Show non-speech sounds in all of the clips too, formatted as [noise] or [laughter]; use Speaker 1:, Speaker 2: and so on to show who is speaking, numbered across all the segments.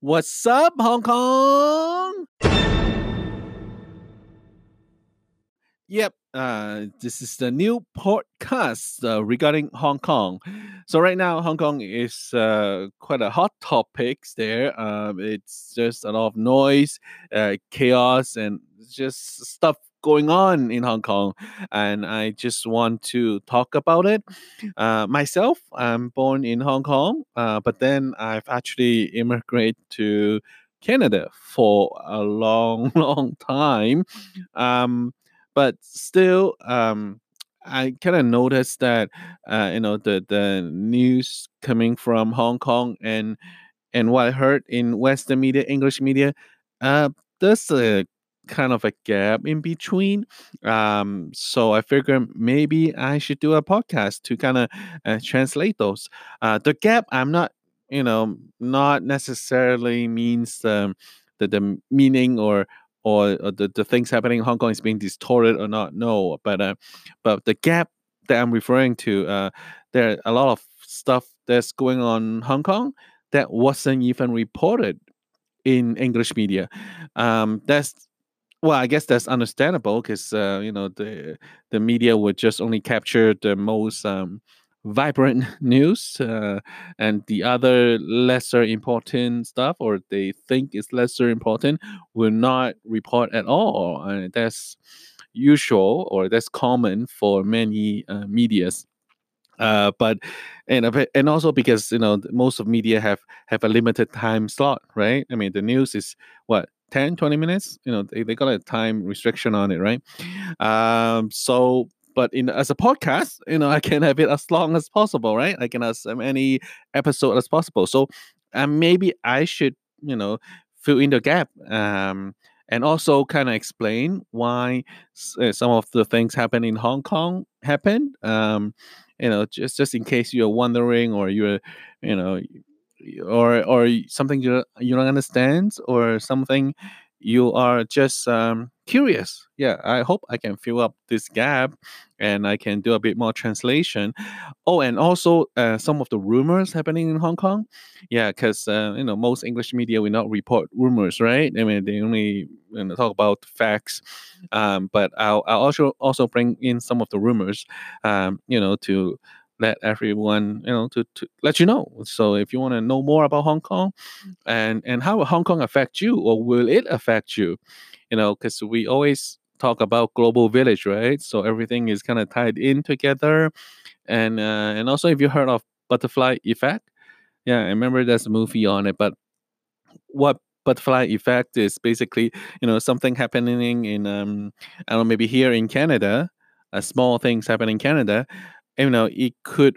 Speaker 1: What's up, Hong Kong? Yep, uh, this is the new podcast uh, regarding Hong Kong. So right now, Hong Kong is uh, quite a hot topic there. Um, it's just a lot of noise, uh, chaos, and just stuff going on in Hong Kong, and I just want to talk about it. Uh, myself, I'm born in Hong Kong, uh, but then I've actually immigrated to Canada for a long, [laughs] long time. Um, but still, um, I kind of noticed that uh, you know the the news coming from Hong Kong and and what I heard in Western media, English media, uh, kind of a gap in between. Um, so I figured maybe I should do a podcast to kind of uh, translate those. Uh, the gap, I'm not, you know, not necessarily means um, the the meaning or or, or the, the things happening in Hong Kong is being distorted or not. No, but uh, but the gap that I'm referring to, uh, there are a lot of stuff that's going on in Hong Kong that wasn't even reported in English media. Um, that's well, I guess that's understandable because uh, you know the the media would just only capture the most um, vibrant [laughs] news, uh, and the other lesser important stuff, or they think is lesser important, will not report at all. And that's usual or that's common for many uh, medias. Uh, but and and also because you know most of media have have a limited time slot, right? I mean the news is what 10 20 minutes you know they, they got a time restriction on it right? Um so but in as a podcast you know [laughs] i can have it as long as possible right? I can have as many episode as possible. So um, maybe i should you know fill in the gap um and also kind of explain why uh, some of the things happen in hong kong happened um you know just just in case you're wondering or you're you know or or something you you don't understand or something you are just um, curious. Yeah, I hope I can fill up this gap and I can do a bit more translation. Oh, and also uh, some of the rumors happening in Hong Kong. Yeah, because uh, you know most English media will not report rumors, right? I mean they only you know, talk about facts. Um, but I'll, I'll also also bring in some of the rumors, um, you know, to let everyone you know to, to let you know. So if you want to know more about hong kong and and how will hong kong affect you or will it affect you you know because we always talk about global village right? So everything is kind of tied in together. And uh, and also if you heard of butterfly effect yeah i remember there's a movie on it but what butterfly effect is basically you know something happening in um i don't know maybe here in canada a small things happen in canada you know it could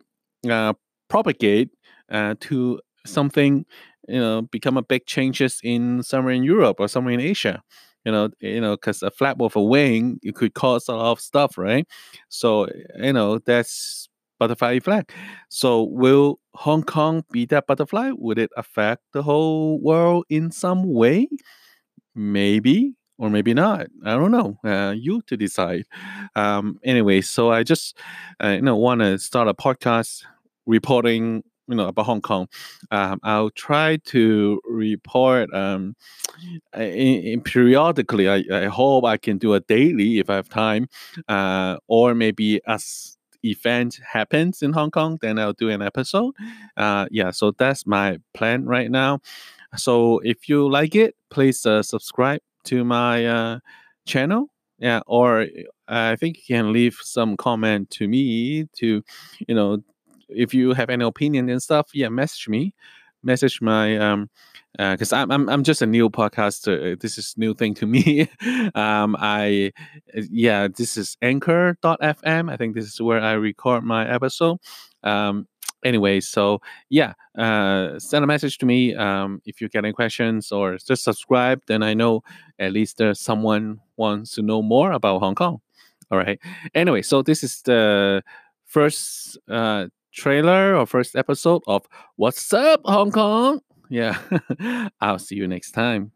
Speaker 1: uh, propagate uh, to something you know become a big changes in somewhere in Europe or somewhere in Asia. You know you know because a flap of a wing it could cause a lot of stuff right? So you know that's butterfly effect. So will hong kong be that butterfly? Would it affect the whole world in some way? Maybe or maybe not. I don't know. Uh, you to decide. Um, anyway, so I just uh, you know want to start a podcast reporting you know about Hong Kong. Um, I'll try to report um, in, in periodically. I, I hope I can do a daily if I have time, uh, or maybe as event happens in Hong Kong, then I'll do an episode. Uh, yeah, so that's my plan right now. So if you like it, please uh, subscribe to my uh, channel yeah or i think you can leave some comment to me to you know if you have any opinion and stuff yeah message me. Message my um because uh, I'm, I'm i'm just a new podcaster. This is new thing to [laughs] me. Um i yeah this is anchor.fm i think this is where i record my episode. Um anyway, so yeah, uh, send a message to me um, if you get any questions or just subscribe. Then I know at least there's someone wants to know more about Hong Kong. All right. Anyway, so this is the first uh, trailer or first episode of What's Up Hong Kong. Yeah, [laughs] I'll see you next time.